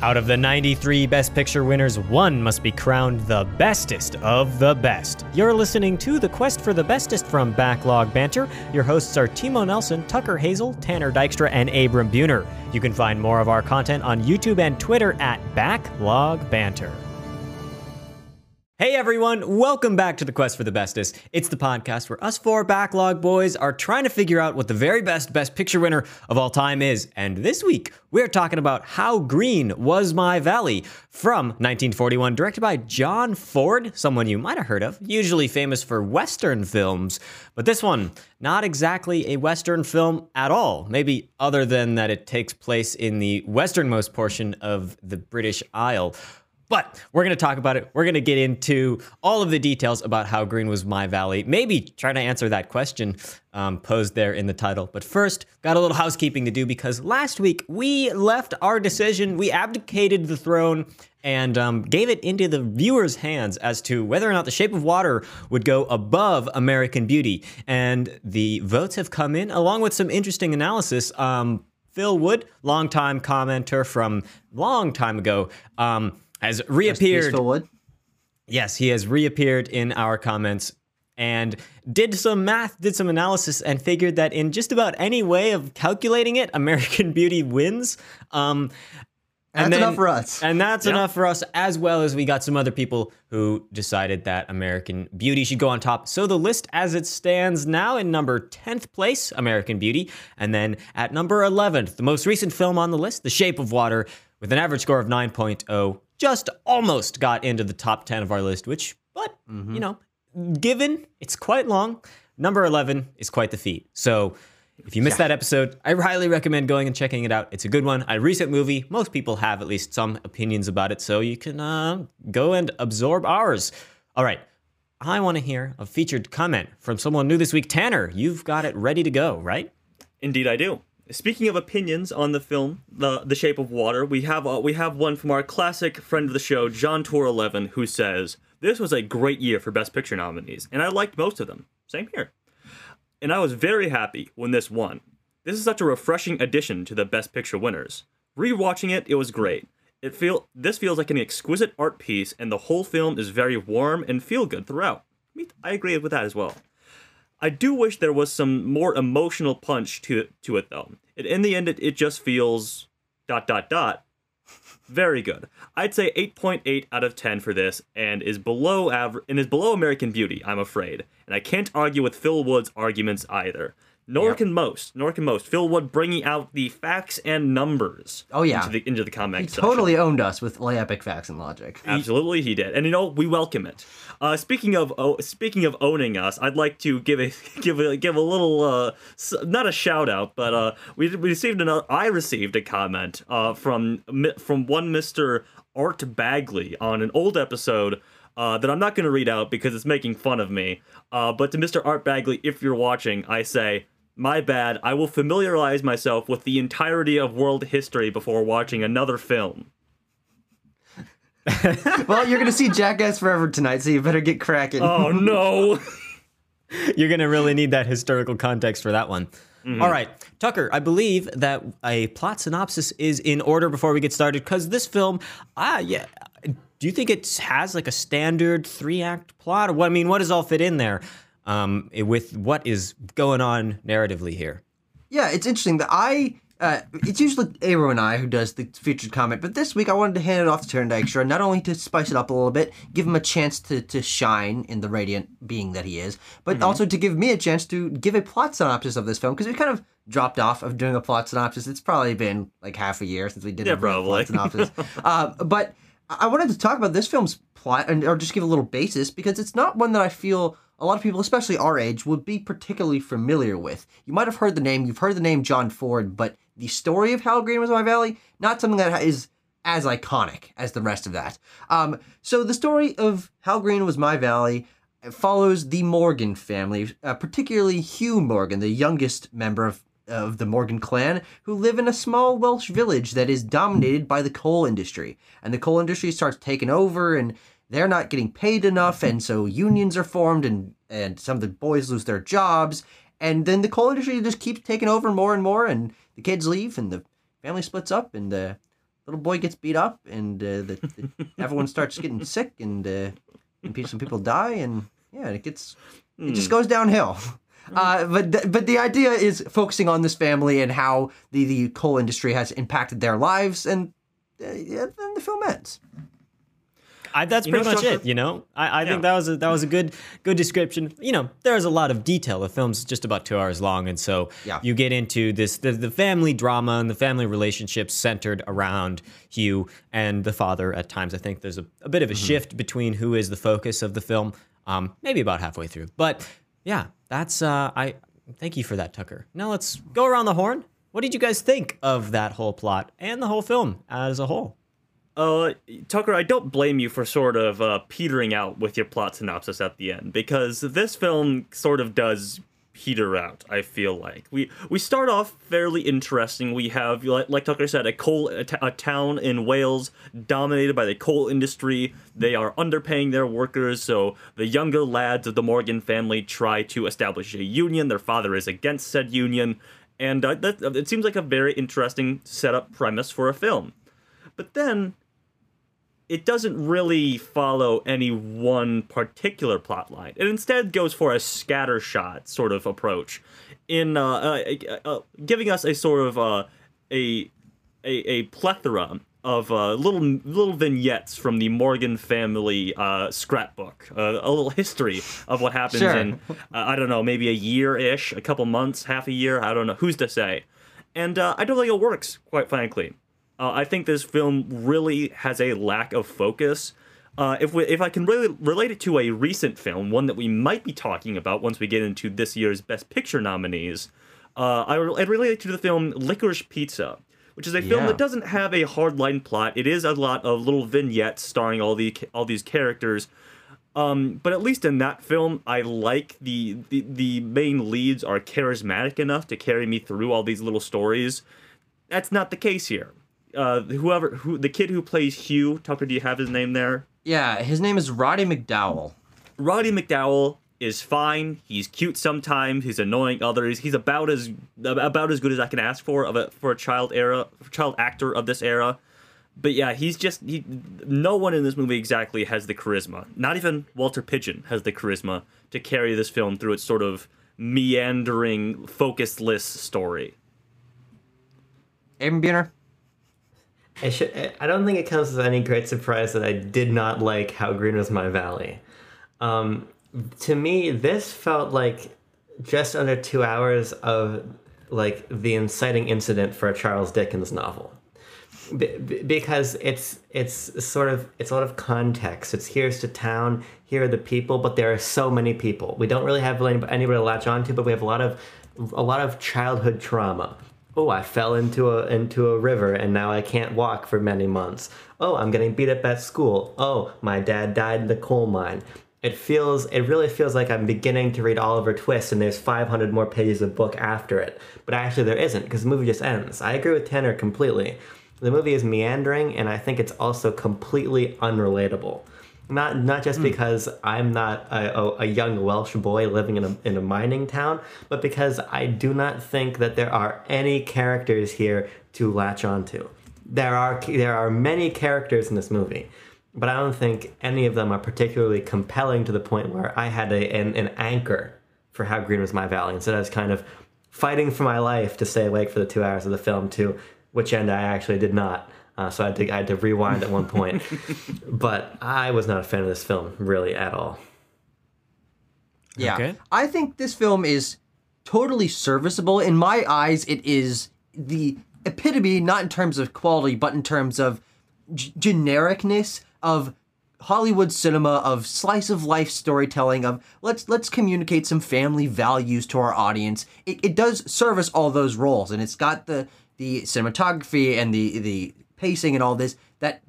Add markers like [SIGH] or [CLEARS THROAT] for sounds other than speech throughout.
Out of the 93 Best Picture winners, one must be crowned the bestest of the best. You're listening to The Quest for the Bestest from Backlog Banter. Your hosts are Timo Nelson, Tucker Hazel, Tanner Dykstra, and Abram Buhner. You can find more of our content on YouTube and Twitter at Backlog Banter. Hey everyone, welcome back to the Quest for the Bestest. It's the podcast where us four backlog boys are trying to figure out what the very best Best Picture winner of all time is. And this week, we're talking about How Green Was My Valley from 1941, directed by John Ford, someone you might have heard of, usually famous for Western films. But this one, not exactly a Western film at all, maybe other than that it takes place in the westernmost portion of the British Isle. But we're going to talk about it. We're going to get into all of the details about how green was my valley. Maybe try to answer that question um, posed there in the title. But first, got a little housekeeping to do because last week we left our decision. We abdicated the throne and um, gave it into the viewers' hands as to whether or not The Shape of Water would go above American Beauty. And the votes have come in along with some interesting analysis. Um, Phil Wood, longtime commenter from long time ago, um, has reappeared. Wood. Yes, he has reappeared in our comments and did some math, did some analysis, and figured that in just about any way of calculating it, American [LAUGHS] Beauty wins. Um, That's enough for us. And that's enough for us, as well as we got some other people who decided that American Beauty should go on top. So the list as it stands now in number 10th place, American Beauty, and then at number 11th, the most recent film on the list, The Shape of Water, with an average score of 9.0 just almost got into the top 10 of our list, which, but, Mm-hmm. you know, given it's quite long, number 11 is quite the feat. So if you missed that episode, I highly recommend going and checking it out. It's a good one, a recent movie. Most people have at least some opinions about it, so you can uh, go and absorb ours. All right. I want to hear a featured comment from someone new this week. Tanner, you've got it ready to go, right? Indeed, I do. Speaking of opinions on the film, The The Shape of Water, we have uh, we have one from our classic friend of the show, John Tour Eleven, who says this was a great year for Best Picture nominees, and I liked most of them. Same here, and I was very happy when this won. This is such a refreshing addition to the Best Picture winners. Rewatching it, it was great. It feel this feels like an exquisite art piece, and the whole film is very warm and feel good throughout. I agree with that as well. I do wish there was some more emotional punch to it, to it though. In the end, it, it just feels dot dot dot very good. I'd say 8.8 out of 10 for this, and is below average and is below American Beauty. I'm afraid, and I can't argue with Phil Wood's arguments either. Nor can most. Nor can most. Phil Wood bringing out the facts and numbers. Oh, yeah. into the into the He comments. totally owned us with lay epic facts and logic. Absolutely, he did, and you know we welcome it. Uh, speaking of oh, speaking of owning us, I'd like to give a [LAUGHS] give a give a little uh, not a shout out, but uh, we, we received another. I received a comment uh, from from one Mister Art Bagley on an old episode. Uh, that I'm not going to read out because it's making fun of me. Uh, but to Mr. Art Bagley, if you're watching, I say, my bad. I will familiarize myself with the entirety of world history before watching another film. [LAUGHS] well, you're gonna see Jackass Forever tonight, so you better get cracking. Oh no! [LAUGHS] You're going to really need that historical context for that one. All right, Tucker, I believe that a plot synopsis is in order before we get started because this film, ah, yeah. Do you think it has like a standard three act plot? Or what? I mean, what does all fit in there um, with what is going on narratively here? Yeah, it's interesting that I. Uh, it's usually Aero and I who does the featured comment, but this week I wanted to hand it off to Tanner Dykstra, not only to spice it up a little bit, give him a chance to, to shine in the radiant being that he is, but also to give me a chance to give a plot synopsis of this film, because we kind of dropped off of doing a plot synopsis. It's probably been like half a year since we did Yeah, a probably. plot synopsis. [LAUGHS] uh, but I I wanted to talk about this film's plot, and or just give a little basis, because it's not one that I feel a lot of people, especially our age, would be particularly familiar with. You might have heard the name, you've heard the name John Ford, but the story of How Green Was My Valley, not something that is as iconic as the rest of that. Um, so the story of How Green Was My Valley follows the Morgan family, uh, particularly Hugh Morgan, the youngest member of of the Morgan clan, who live in a small Welsh village that is dominated by the coal industry. And the coal industry starts taking over, and they're not getting paid enough, and so unions are formed, and and some of the boys lose their jobs, and then the coal industry just keeps taking over more and more, and the kids leave, and the family splits up, and the little boy gets beat up, and uh, the, the, [LAUGHS] everyone starts getting sick, and uh, and some people die, and yeah, it gets it just goes downhill. Uh, but th- but the idea is focusing on this family and how the, the coal industry has impacted their lives, and uh, yeah, then the film ends. I, that's You know, pretty much it. You know, I, I Yeah. think that was a, that was a good good description. You know, there's a lot of detail. The film's just about two hours long, and so Yeah. you get into this the, the family drama and the family relationships centered around Hugh and the father. At times, I think there's a, a bit of a shift between who is the focus of the film. Um, maybe about halfway through, but yeah, that's uh, I thank you for that, Tucker. Now let's go around the horn. What did you guys think of that whole plot and the whole film as a whole? Uh, Tucker, I don't blame you for sort of uh, petering out with your plot synopsis at the end because this film sort of does peter out. I feel like we we start off fairly interesting. We have, like, like Tucker said, a coal a, t- a town in Wales dominated by the coal industry. They are underpaying their workers, so the younger lads of the Morgan family try to establish a union. Their father is against said union, and uh, that, it seems like a very interesting setup premise for a film. But then it doesn't really follow any one particular plot line. It instead goes for a scattershot sort of approach, in uh, uh, uh, giving us a sort of uh, a, a a plethora of uh, little little vignettes from the Morgan family uh, scrapbook, uh, a little history of what happens Sure. in uh, I don't know maybe a year ish, a couple months, half a year. I don't know. Who's to say? And uh, I don't think it works, quite frankly. Uh, I think this film really has a lack of focus. Uh, if we, if I can really relate it to a recent film, one that we might be talking about once we get into this year's Best Picture nominees, uh, I, I relate it to the film Licorice Pizza, which is a film Yeah. that doesn't have a hardline plot. It is a lot of little vignettes starring all the all these characters. Um, but at least in that film, I like the, the the main leads are charismatic enough to carry me through all these little stories. That's not the case here. Uh, whoever who the kid who plays Hugh Tucker, do you have his name there? Yeah, his name is Roddy McDowall. Roddy McDowall is fine. He's cute sometimes. He's annoying others. He's about as about as good as I can ask for of a for a child era child actor of this era. But yeah, he's just he. No one in this movie exactly has the charisma. Not even Walter Pidgeon has the charisma to carry this film through its sort of meandering, focusless story. Abram Buhner. I should. I don't think it comes as any great surprise that I did not like how green was my valley. Um, to me, this felt like just under two hours of like the inciting incident for a Charles Dickens novel. B- b- because it's it's sort of it's a lot of context. It's here's the town, here are the people, but there are so many people. We don't really have anybody to latch onto, but we have a lot of a lot of childhood trauma. Oh, I fell into a into a river and now I can't walk for many months. Oh, I'm getting beat up at school. Oh, my dad died in the coal mine. It feels it really feels like I'm beginning to read Oliver Twist and there's 500 more pages of book after it. But actually there isn't because the movie just ends. I agree with Tanner completely. The movie is meandering and I think it's also completely unrelatable. Not not just hmm. because I'm not a, a, a young Welsh boy living in a in a mining town, but because I do not think that there are any characters here to latch onto. There are there are many characters in this movie, but I don't think any of them are particularly compelling to the point where I had a, an, an anchor for how green was my valley. Instead, I was kind of fighting for my life to stay awake for the two hours of the film, to which end I actually did not. Uh, so I had, to, I had to rewind at one [LAUGHS] point. but I was not a fan of this film, really, at all. Yeah. Okay. I think this film is totally serviceable. In my eyes, it is the epitome, not in terms of quality, but in terms of g- genericness of Hollywood cinema, of slice of life storytelling, of let's let's communicate some family values to our audience. It, it does service all those roles, and it's got the the cinematography and the the pacing and all this that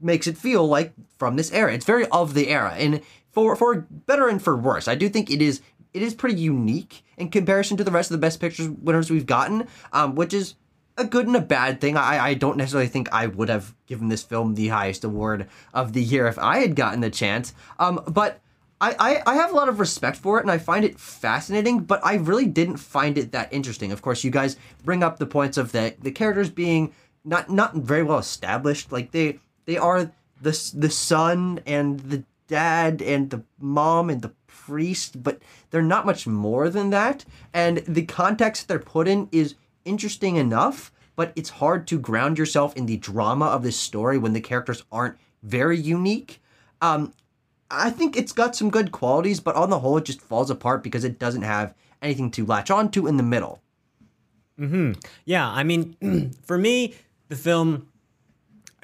makes it feel like from this era. It's very of the era, and for for better and for worse, I do think it is it is pretty unique in comparison to the rest of the best pictures winners we've gotten, um, which is a good and a bad thing. I I don't necessarily think I would have given this film the highest award of the year if I had gotten the chance. Um, but. I, I, I have a lot of respect for it and I find it fascinating, but I really didn't find it that interesting. Of course, you guys bring up the points of the, the characters being not not very well established. Like they they are the the son and the dad and the mom and the priest, but they're not much more than that. And the context they're put in is interesting enough, but it's hard to ground yourself in the drama of this story when the characters aren't very unique. Um, I think it's got some good qualities, but on the whole, it just falls apart because it doesn't have anything to latch onto in the middle. Hmm. Yeah, I mean, [CLEARS THROAT] for me, the film,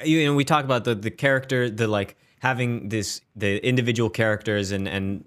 you know, we talk about the the character, the like having this the individual characters and and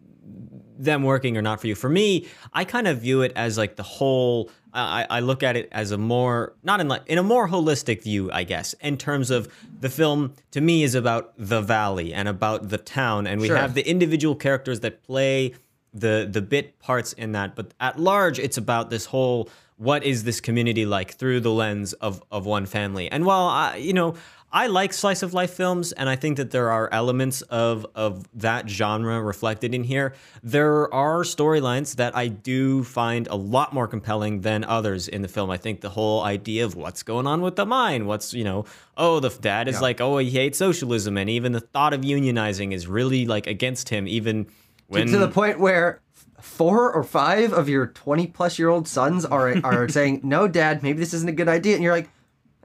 them working or not for you. For me, I kind of view it as like the whole. I, I look at it as a more not in like in a more holistic view, I guess, in terms of the film. To me, is about the valley and about the town, and we Sure. have the individual characters that play the the bit parts in that but at large it's about this whole what is this community like through the lens of of one family? And while i you know i like slice of life films and i think that there are elements of of that genre reflected in here there are storylines that i do find a lot more compelling than others in the film. I think the whole idea of what's going on with the mine what's you know oh the dad is like oh he hates socialism and even the thought of unionizing is really like against him even when to the point where four or five of your 20 plus year old sons are are [LAUGHS] saying no dad maybe this isn't a good idea. And you're like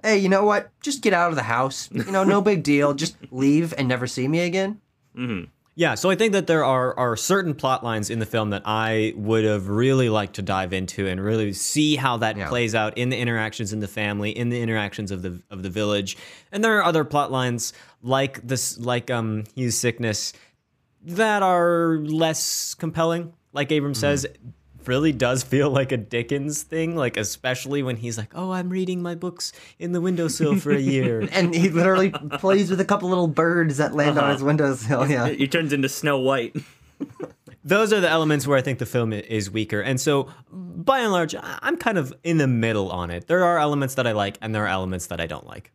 hey you know what? Just get out of the house. You know no [LAUGHS] big deal. Just leave and never see me again. Yeah, so I think that there are are certain plot lines in the film that I would have really liked to dive into and really see how that Yeah. plays out in the interactions in the family, in the interactions of the of the village. And there are other plot lines like this like um Hugh's sickness that are less compelling. Like Abram mm-hmm. says, really does feel like a Dickens thing, like especially when he's like, "Oh, I'm reading my books in the windowsill for a [LAUGHS] year." and he literally plays with a couple little birds that land on uh-huh. his windowsill yeah He turns into Snow White. [LAUGHS] those are the elements where I think the film is weaker. And so, by and large, I- I'm kind of in the middle on it. There are elements that I like, and there are elements that I don't like.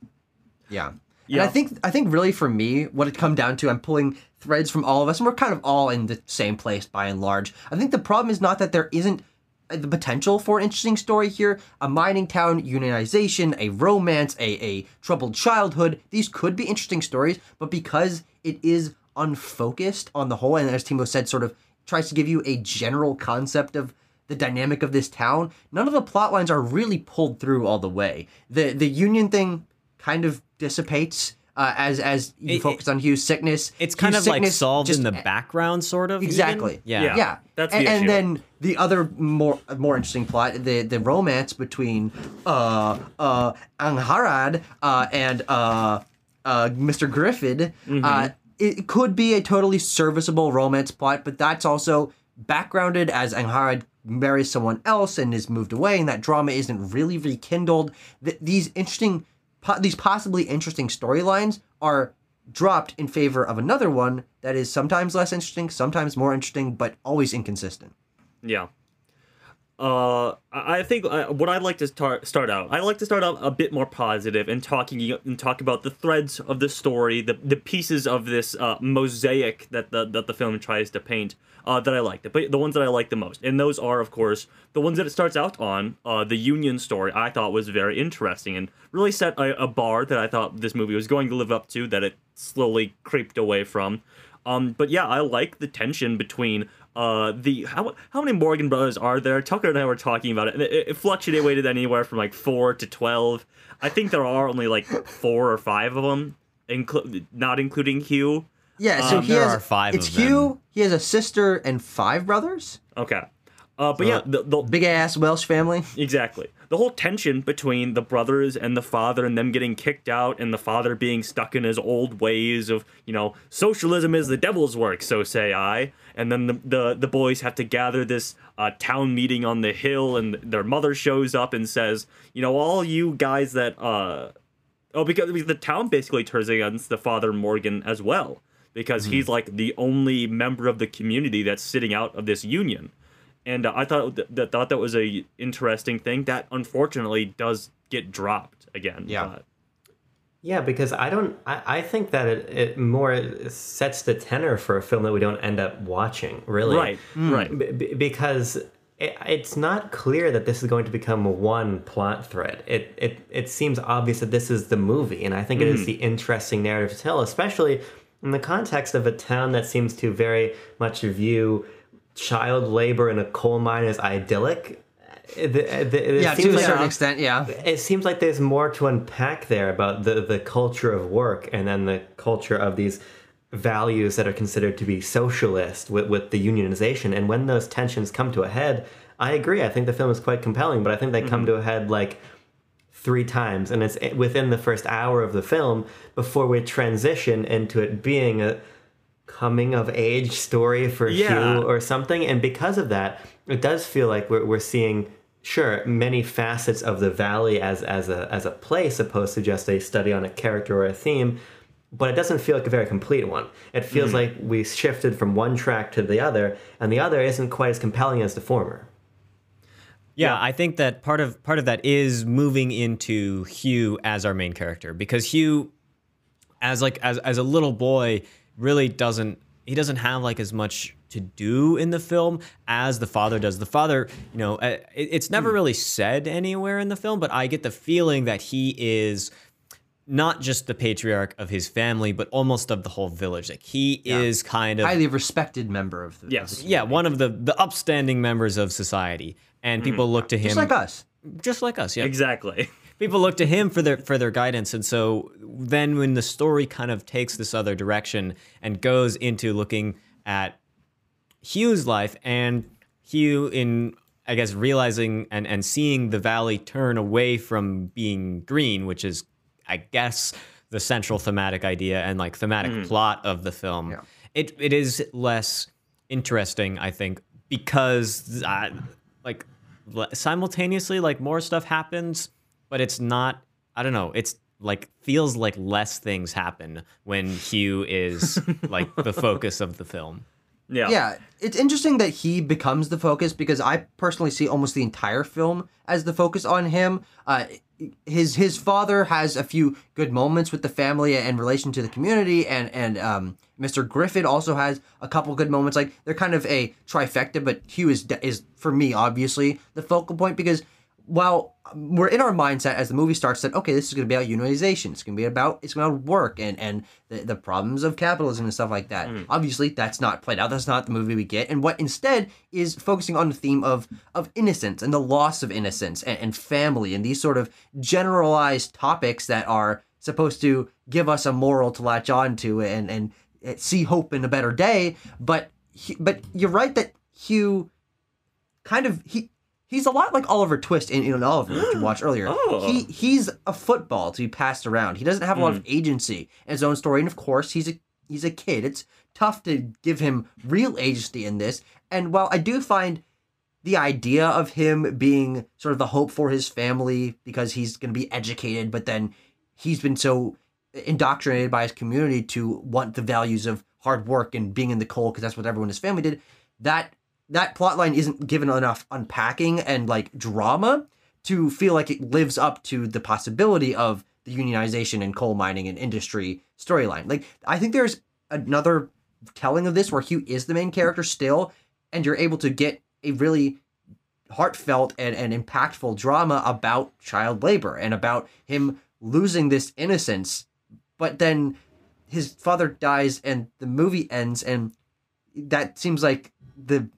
Yeah. Yeah. And I think I think really for me, what it come down to, I'm pulling threads from all of us, and we're kind of all in the same place by and large. I think the problem is not that there isn't the potential for an interesting story here. A mining town, unionization, a romance, a, a troubled childhood. These could be interesting stories, but because it is unfocused on the whole, and as Timo said, sort of tries to give you a general concept of the dynamic of this town, none of the plot lines are really pulled through all the way. The the union thing kind of dissipates uh, as as you It- focus on Hugh's sickness. It's kind Hugh's of like sickness solved just- in the background, sort of. even. Exactly. Yeah. Yeah. Yeah, that's and, the and then the other more more interesting plot, the the romance between uh uh Angharad uh and uh uh Mr. Griffith. Mm-hmm. Uh, it could be a totally serviceable romance plot, but that's also backgrounded as Angharad marries someone else and is moved away, and that drama isn't really rekindled. Th- these interesting, po- these possibly interesting storylines are dropped in favor of another one that is sometimes less interesting, sometimes more interesting, but always inconsistent. Yeah. Uh, I think uh, what I'd like to start start out. I'd like to start out a bit more positive and talking and talk about the threads of the story, the the pieces of this uh, mosaic that the that the film tries to paint. Uh, that I like, the the ones that I like the most, and those are, of course, the ones that it starts out on. Uh, the Union story I thought was very interesting and really set a, a bar that I thought this movie was going to live up to. That it slowly creeped away from. Um, but yeah, I like the tension between uh the how how many Morgan brothers are there? Tucker and I were talking about it, and it, it fluctuated anywhere from like four to twelve. I think there are only like four or five of them, inclu- not including Hugh. Yeah, so Um, he there has are five It's of them. Hugh. He has a sister and five brothers. Okay, uh, but yeah, the, the, Big ass Welsh family. Exactly. The whole tension between the brothers and the father and them getting kicked out and the father being stuck in his old ways of, you know, socialism is the devil's work, so say I. And then the the, the boys have to gather this uh, town meeting on the hill and their mother shows up and says, you know, all you guys that uh Oh, because, because the town basically turns against the father Morgan as well, because he's like the only member of the community that's sitting out of this union, and uh, I thought th- that thought that was a interesting thing that unfortunately does get dropped again. Yeah. but- Yeah, because I don't. I, I think that it, it more sets the tenor for a film that we don't end up watching. Really, right, right. B- b- because it, it's not clear that this is going to become one plot thread. It it it seems obvious that this is the movie, and I think it is the interesting narrative to tell, especially in the context of a town that seems to very much view child labor in a coal mine is idyllic. It, it, it yeah, to a like- certain extent, yeah. it seems like there's more to unpack there about the, the culture of work and then the culture of these values that are considered to be socialist with, with the unionization. And when those tensions come to a head, I agree. I think the film is quite compelling, but I think they come mm-hmm. to a head like three times. And it's eh, within the first hour of the film before we transition into it being a coming of age story for Yeah. Hugh or something. And because of that, it does feel like we're, we're seeing sure many facets of the valley as as a as a place opposed to just a study on a character or a theme but it doesn't feel like a very complete one it feels mm. like we shifted from one track to the other and the other isn't quite as compelling as the former Yeah, I think that part of part of that is moving into Hugh as our main character because Hugh, as like as as a little boy, really doesn't he doesn't have like as much to do in the film as the father does. The father, you know, eh, it, it's never hmm. really said anywhere in the film, but I get the feeling that he is not just the patriarch of his family, but almost of the whole village. Like he is kind of Highly respected member of the. Yes. yeah, one of the the upstanding members of society, and hmm. people look to him Just like us. just like us. Yeah, Exactly. [LAUGHS] people look to him for their for their guidance, and so then when the story kind of takes this other direction and goes into looking at Hugh's life and Hugh in I guess realizing and and seeing the valley turn away from being green, which is I guess the central thematic idea and like thematic plot of the film. Yeah. It it is less interesting, I think, because uh, like simultaneously like more stuff happens, but it's not. I don't know. It's like feels like less things happen when Hugh is [LAUGHS] like the focus of the film. Yeah. Yeah, it's interesting that he becomes the focus because I personally see almost the entire film as the focus on him. Uh, his his father has a few good moments with the family and relation to the community, and and um, Mr. Griffin also has a couple good moments. Like they're kind of a trifecta, but Hugh is is for me obviously the focal point because while we're in our mindset as the movie starts that okay this is going to be about unionization. It's going to be about it's going to work and and the, the problems of capitalism and stuff like that. Mm. Obviously that's not played out. That's not the movie we get. And what instead is focusing on the theme of of innocence and the loss of innocence and, and family and these sort of generalized topics that are supposed to give us a moral to latch on to and and see hope in a better day. But but you're right that hugh kind of he he's a lot like Oliver Twist in, Oliver, which you watched [GASPS] earlier. Oh. He he's a football to be passed around. He doesn't have a lot of mm. agency in his own story, and of course he's a he's a kid. It's tough to give him real agency in this. And while I do find the idea of him being sort of the hope for his family because he's going to be educated, but then he's been so indoctrinated by his community to want the values of hard work and being in the coal because that's what everyone in his family did. That that plot line isn't given enough unpacking and like drama to feel like it lives up to the possibility of the unionization and coal mining and industry storyline. Like I think there's another telling of this where Hugh is the main character still, and you're able to get a really heartfelt and, and impactful drama about child labor and about him losing this innocence. But then his father dies and the movie ends, and that seems like the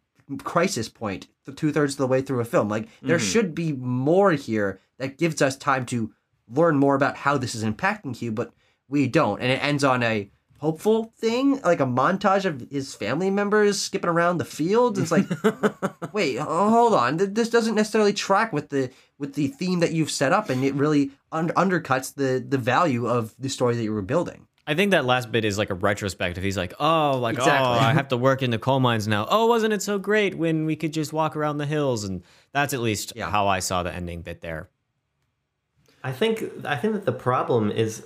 crisis point the two thirds of the way through a film. Like there mm-hmm. should be more here that gives us time to learn more about how this is impacting Hugh, but we don't. And it ends on a hopeful thing, like a montage of his family members skipping around the fields. It's like, [LAUGHS] wait, hold on, this doesn't necessarily track with the with the theme that you've set up, and it really un- undercuts the the value of the story that you were building. I think that last bit is like a retrospective. He's like, oh, like oh, Exactly. oh, I have [LAUGHS] to work in the coal mines now. Oh, wasn't it so great when we could just walk around the hills? And that's at least Yeah. how I saw the ending bit there. I think I think that the problem is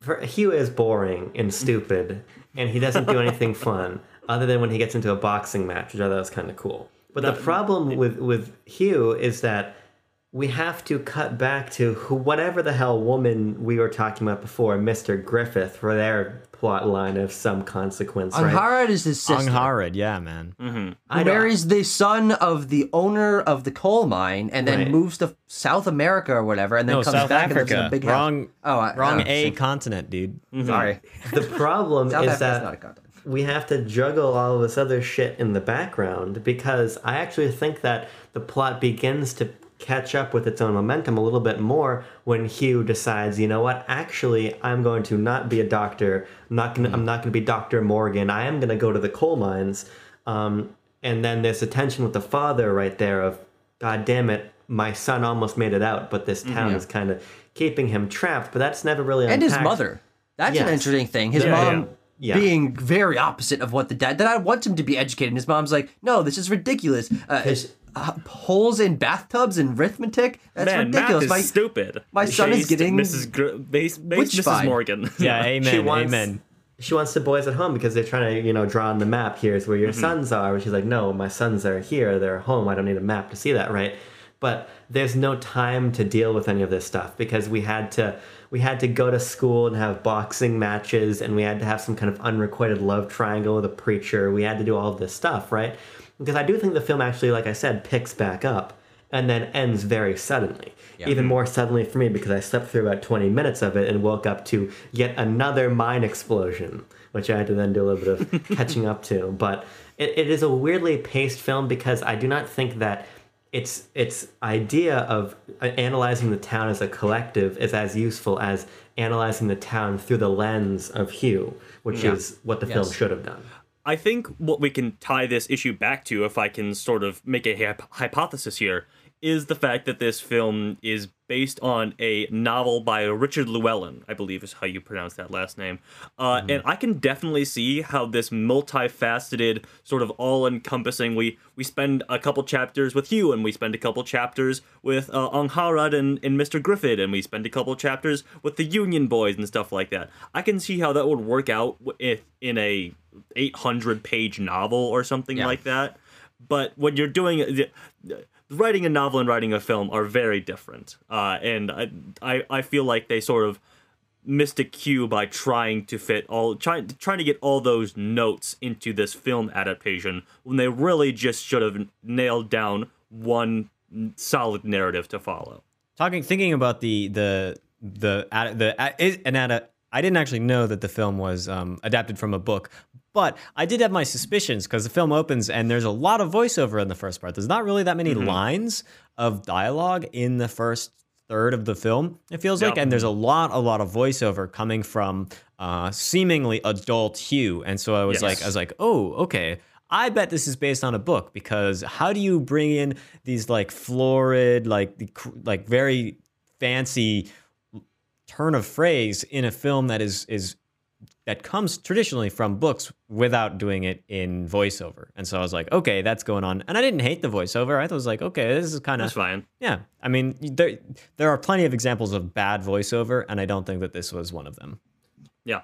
for Hugh is boring and stupid, and he doesn't do anything [LAUGHS] fun other than when he gets into a boxing match, which I thought was kind of cool. But the problem with with Hugh is that we have to cut back to who, whatever the hell woman we were talking about before, Mr. Griffith, for their plot line of some consequence, right? Angharad is his sister. Angharad, yeah, man. who I don't- marries the son of the owner of the coal mine and then Right. moves to South America or whatever and then No, comes South back and lives in Africa. a big house. Wrong. Oh, I- wrong oh, A shit. continent, dude. Mm-hmm. Sorry. The problem [LAUGHS] South is Africa's that not a continent. we have to juggle all of this other shit in the background because I actually think that the plot begins to catch up with its own momentum a little bit more when Hugh decides, you know what, actually I'm going to not be a doctor. I'm not gonna I'm not gonna be Dr. Morgan. I am gonna go to the coal mines. Um, and then there's a tension with the father right there of God damn it, my son almost made it out, but this town is kind of keeping him trapped. But that's never really And his mother. That's an interesting thing. His Yeah, mom yeah. being very opposite of what the dad. That I want him to be educated. And his mom's like, no, this is ridiculous. Uh, His- uh, holes in bathtubs and arithmetic. That's Man, ridiculous. math My, is stupid. my son is getting Mrs. Gr- based, based Mrs. witch-fied. Morgan. [LAUGHS] Yeah, amen. she wants, amen. She wants the boys at home because they're trying to, you know, draw on the map. Here's where your sons are. And she's like, no, my sons are here. They're home. I don't need a map to see that, right? But there's no time to deal with any of this stuff because we had to we had to go to school and have boxing matches and we had to have some kind of unrequited love triangle with a preacher. We had to do all of this stuff, right? Because I do think the film actually, like I said, picks back up and then ends very suddenly. Even more suddenly for me because I slept through about 20 minutes of it and woke up to yet another mine explosion, which I had to then do a little bit of [LAUGHS] catching up to. But it, it is a weirdly paced film because I do not think that its its idea of uh, analyzing the town as a collective is as useful as analyzing the town through the lens of Hugh, which is what the film should have done. I think what we can tie this issue back to, if I can sort of make a hypothesis here, is the fact that this film is based on a novel by Richard Llewellyn, I believe is how you pronounce that last name. Uh, And I can definitely see how this multifaceted, sort of all-encompassing. We we spend a couple chapters with Hugh, and we spend a couple chapters with uh, Angharad and, and Mr. Griffith, and we spend a couple chapters with the Union Boys and stuff like that. I can see how that would work out if in a 800 page novel or something Yeah. like that. But when you're doing writing a novel and writing a film are very different, uh, and I, I I feel like they sort of missed a cue by trying to fit all trying trying to get all those notes into this film adaptation when they really just should have nailed down one solid narrative to follow. Talking, thinking about the the the the an ad- I didn't actually know that the film was um, adapted from a book, but I did have my suspicions because the film opens and there's a lot of voiceover in the first part. There's not really that many lines of dialogue in the first third of the film. It feels like, and there's a lot, a lot of voiceover coming from uh, seemingly adult Hugh, and so I was Yes. like, I was like, oh, okay. I bet this is based on a book because how do you bring in these like florid, like like very fancy turn of phrase in a film that is is that comes traditionally from books without doing it in voiceover. And so I was like, okay, that's going on. And I didn't hate the voiceover. I was like, okay, this is kind That's of fine. yeah. I mean, there there are plenty of examples of bad voiceover, and I don't think that this was one of them. Yeah.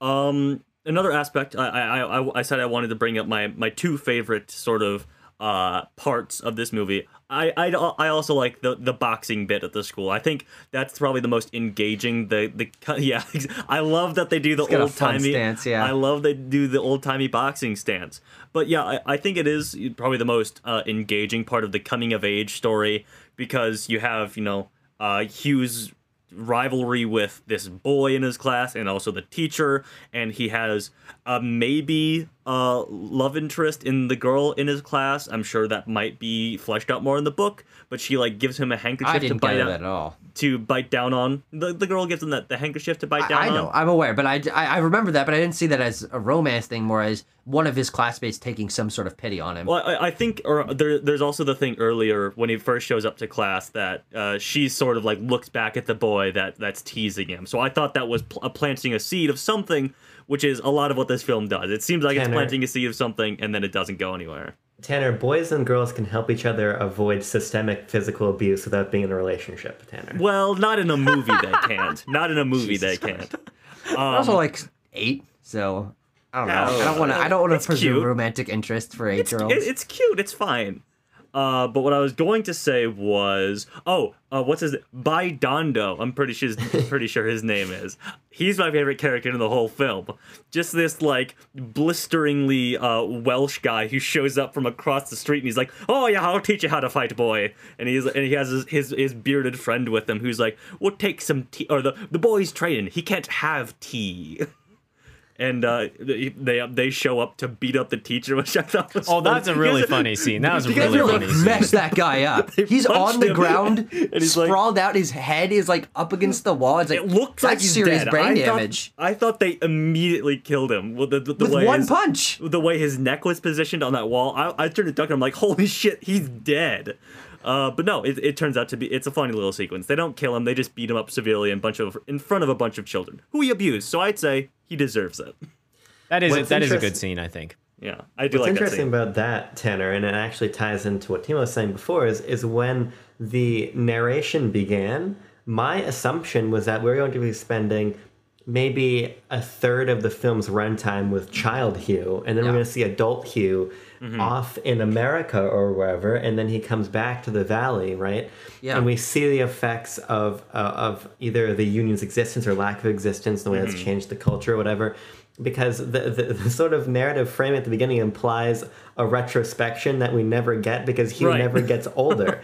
Um, another aspect I, I I I said I wanted to bring up my my two favorite sort of uh parts of this movie. I, I, I also like the, the boxing bit at the school. I think that's probably the most engaging. The the [LAUGHS] yeah, I love that they do the old timey stance, yeah. I love they do the old timey boxing stance. But yeah, I, I think it is probably the most uh, engaging part of the coming of age story because you have you know uh, Hugh's rivalry with this boy in his class and also the teacher and he has a maybe uh love interest in the girl in his class i'm sure that might be fleshed out more in the book but she like gives him a handkerchief I to didn't bite get it out, at all. To bite down on the, the girl gives him that the handkerchief to bite I, down I know, on I'm aware, but I, I, I remember that, but I didn't see that as a romance thing, more as one of his classmates taking some sort of pity on him. Well, I, I think, or there, there's also the thing earlier when he first shows up to class that uh, she sort of like looks back at the boy that that's teasing him. So I thought that was pl- planting a seed of something, which is a lot of what this film does. It seems like it's planting a seed of something and then it doesn't go anywhere. Tanner, boys and girls can help each other avoid systemic physical abuse without being in a relationship, Tanner. Well, not in a movie they [LAUGHS] can't. Not in a movie they can't. I'm um, also like eight, so I don't know. Yeah, I don't want to. I don't want to presume cute. romantic interest for eight It's, year olds. it- it's cute. It's fine. Uh, but what I was going to say was, oh, uh, what's his Dai Bando? I'm pretty sure [LAUGHS] pretty sure his name is. He's my favorite character in the whole film. Just this like blisteringly uh, Welsh guy who shows up from across the street and he's like, "Oh yeah, I'll teach you how to fight, boy." And he's and he has his his, his bearded friend with him who's like, "We'll take some tea." Or the the boy's training. He can't have tea. [LAUGHS] and uh, they they show up to beat up the teacher, [LAUGHS] which I thought was. Oh, funny. that's a really funny scene. That was a [LAUGHS] really funny scene. mess that guy [LAUGHS] up. He's on the ground, and he's like- sprawled out. His head is like up against the wall. It's like It looks like he's serious dead. brain I thought- damage I thought they immediately killed him with the, the, the with way one his, punch. the way his neck was positioned on that wall. I, I turned to Duck and I'm like, holy shit, he's dead. Uh, but no, it, it turns out to be it's a funny little sequence. They don't kill him; they just beat him up severely in bunch of in front of a bunch of children who he abused. So I'd say he deserves it. That is What's that is a good scene, I think. Yeah, I do What's like that interesting scene. about that, Tanner, and it actually ties into what Timo was saying before, is, is when the narration began, my assumption was that we are going to be spending maybe a third of the film's runtime with child Hugh, and then Yeah. we're going to see adult Hugh Mm-hmm. off in America or wherever, and then he comes back to the valley, right? Yeah. And we see the effects of uh, of either the union's existence or lack of existence, the way Mm-hmm. that's changed the culture or whatever. Because the, the, the sort of narrative frame at the beginning implies a retrospection that we never get because he Right. never gets [LAUGHS] older.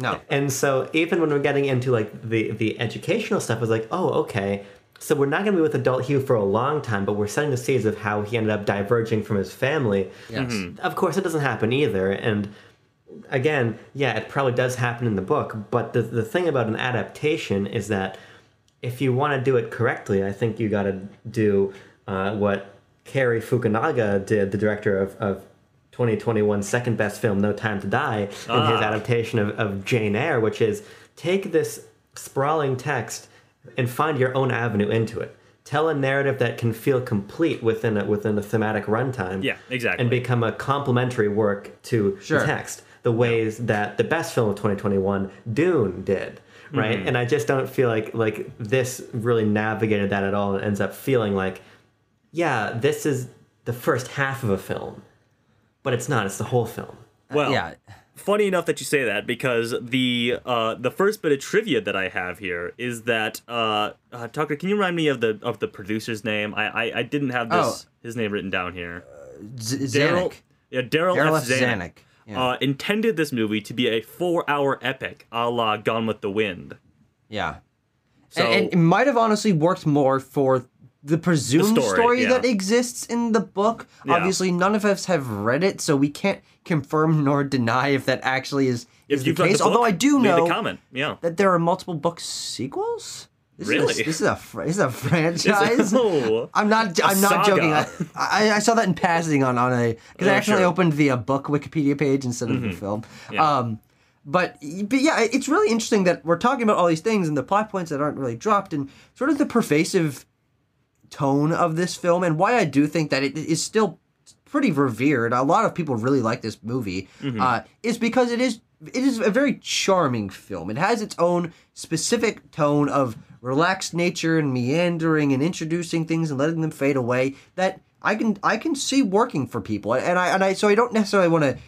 No. And so even when we're getting into like the the educational stuff, it's like, oh, okay. So we're not going to be with adult Hugh for a long time, but we're setting the seeds of how he ended up diverging from his family. Yes. Of course, it doesn't happen either. And again, yeah, it probably does happen in the book. But the the thing about an adaptation is that if you want to do it correctly, I think you got to do uh, what Cary Fukunaga did, the director of, of 2021's second best film, No Time to Die, in his Ah. adaptation of, of Jane Eyre, which is take this sprawling text and find your own avenue into it. Tell a narrative that can feel complete within a, within a thematic runtime. Yeah, exactly. And become a complementary work to Sure. the text, the ways that the best film of 2021, Dune, did. Right, Mm-hmm. and I just don't feel like like this really navigated that at all. It ends up feeling like, yeah, this is the first half of a film, but it's not. It's the whole film. Well, yeah. Funny enough that you say that because the uh, the first bit of trivia that I have here is that uh, uh, Tucker, can you remind me of the of the producer's name? I I, I didn't have this Oh. his name written down here. Z- Darryl, yeah, Darryl F. Zanuck. Yeah. uh, intended this movie to be a four-hour epic, a la Gone with the Wind. Yeah. So and, and it might have honestly worked more for the presumed story, story, yeah. that exists in the book. Yeah. Obviously, none of us have read it, so we can't confirm nor deny if that actually is, if is the case. the book, Although I do know the comment. Yeah. that there are multiple book sequels. This Really? Is a, this is a [LAUGHS] this is a franchise. Oh. [LAUGHS] I'm not. I'm not saga. joking. I, I, I saw that in passing on on a because I Oh, actually sure. opened the uh, book Wikipedia page instead of the film. Yeah. Um, but but yeah, it's really interesting that we're talking about all these things and the plot points that aren't really dropped and sort of the pervasive tone of this film and why I do think that it is still pretty revered. A lot of people really like this movie. Uh, is because it is it is a very charming film. It has its own specific tone of relaxed nature and meandering and introducing things and letting them fade away that I can I can see working for people. And I and I so I don't necessarily want to